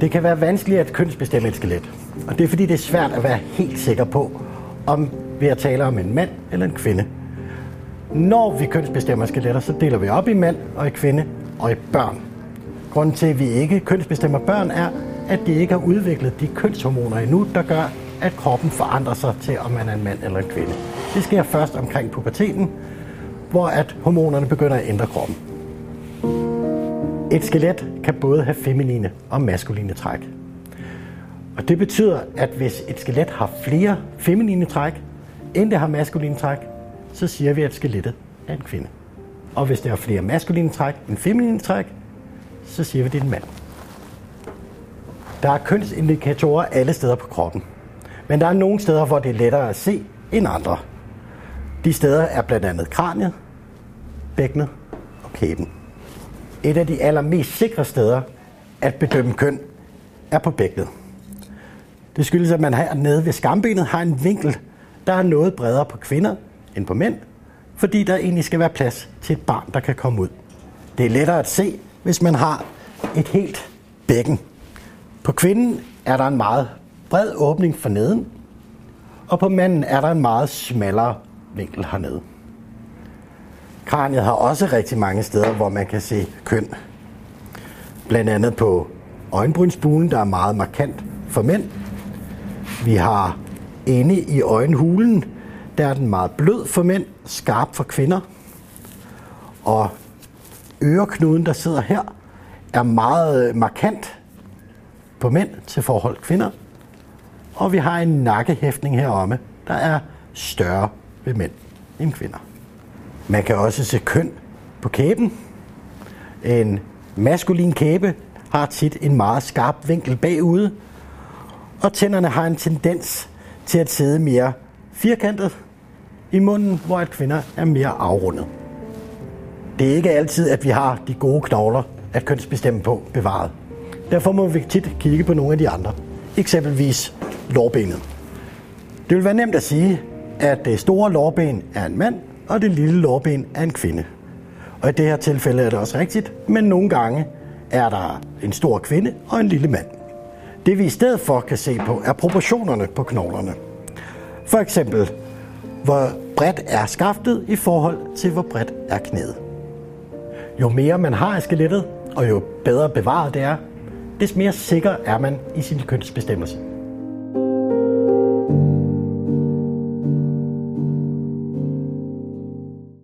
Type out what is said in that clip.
Det kan være vanskeligt at kønsbestemme et skelet, og det er fordi, det er svært at være helt sikker på, om vi er tale om en mand eller en kvinde. Når vi kønsbestemmer skeletter, så deler vi op i mand og i kvinde og i børn. Grunden til, at vi ikke kønsbestemmer børn, er, at de ikke har udviklet de kønshormoner endnu, der gør, at kroppen forandrer sig til, om man er en mand eller en kvinde. Det sker først omkring puberteten, hvor at hormonerne begynder at ændre kroppen. Et skelet kan både have feminine og maskuline træk. Og det betyder, at hvis et skelet har flere feminine træk, end det har maskuline træk, så siger vi, at skelettet er en kvinde. Og hvis det har flere maskuline træk end feminine træk, så siger vi, at det er en mand. Der er kønsindikatorer alle steder på kroppen. Men der er nogle steder, hvor det er lettere at se end andre. De steder er blandt andet kraniet, bækkenet og kæben. Et af de allermest sikre steder at bedømme køn er på bækkenet. Det skyldes, at man her nede ved skambenet har en vinkel, der er noget bredere på kvinder end på mænd, fordi der egentlig skal være plads til et barn, der kan komme ud. Det er lettere at se, hvis man har et helt bækken. På kvinden er der en meget bred åbning for neden, og på manden er der en meget smallere vinkel hernede. Kraniet har også rigtig mange steder, hvor man kan se køn. Blandt andet på øjenbrynsbuen, der er meget markant for mænd. Vi har inde i øjenhulen, der er den meget blød for mænd, skarp for kvinder. Og øreknuden, der sidder her, er meget øh, markant på mænd til forhold kvinder. Og vi har en nakkehæftning heromme, der er større ved mænd end kvinder. Man kan også se køn på kæben. En maskulin kæbe har tit en meget skarp vinkel bagude, og tænderne har en tendens til at sidde mere firkantet i munden, hvor at kvinder er mere afrundet. Det er ikke altid, at vi har de gode knogler at kønsbestemme på bevaret. Derfor må vi tit kigge på nogle af de andre. Eksempelvis lårbenet. Det vil være nemt at sige, at det store lårben er en mand, og det lille lårben af en kvinde. Og i det her tilfælde er det også rigtigt, men nogle gange er der en stor kvinde og en lille mand. Det vi i stedet for kan se på, er proportionerne på knoglerne. For eksempel, hvor bredt er skaftet i forhold til, hvor bredt er knæet. Jo mere man har af skelettet, og jo bedre bevaret det er, des mere sikker er man i sin kønsbestemmelse.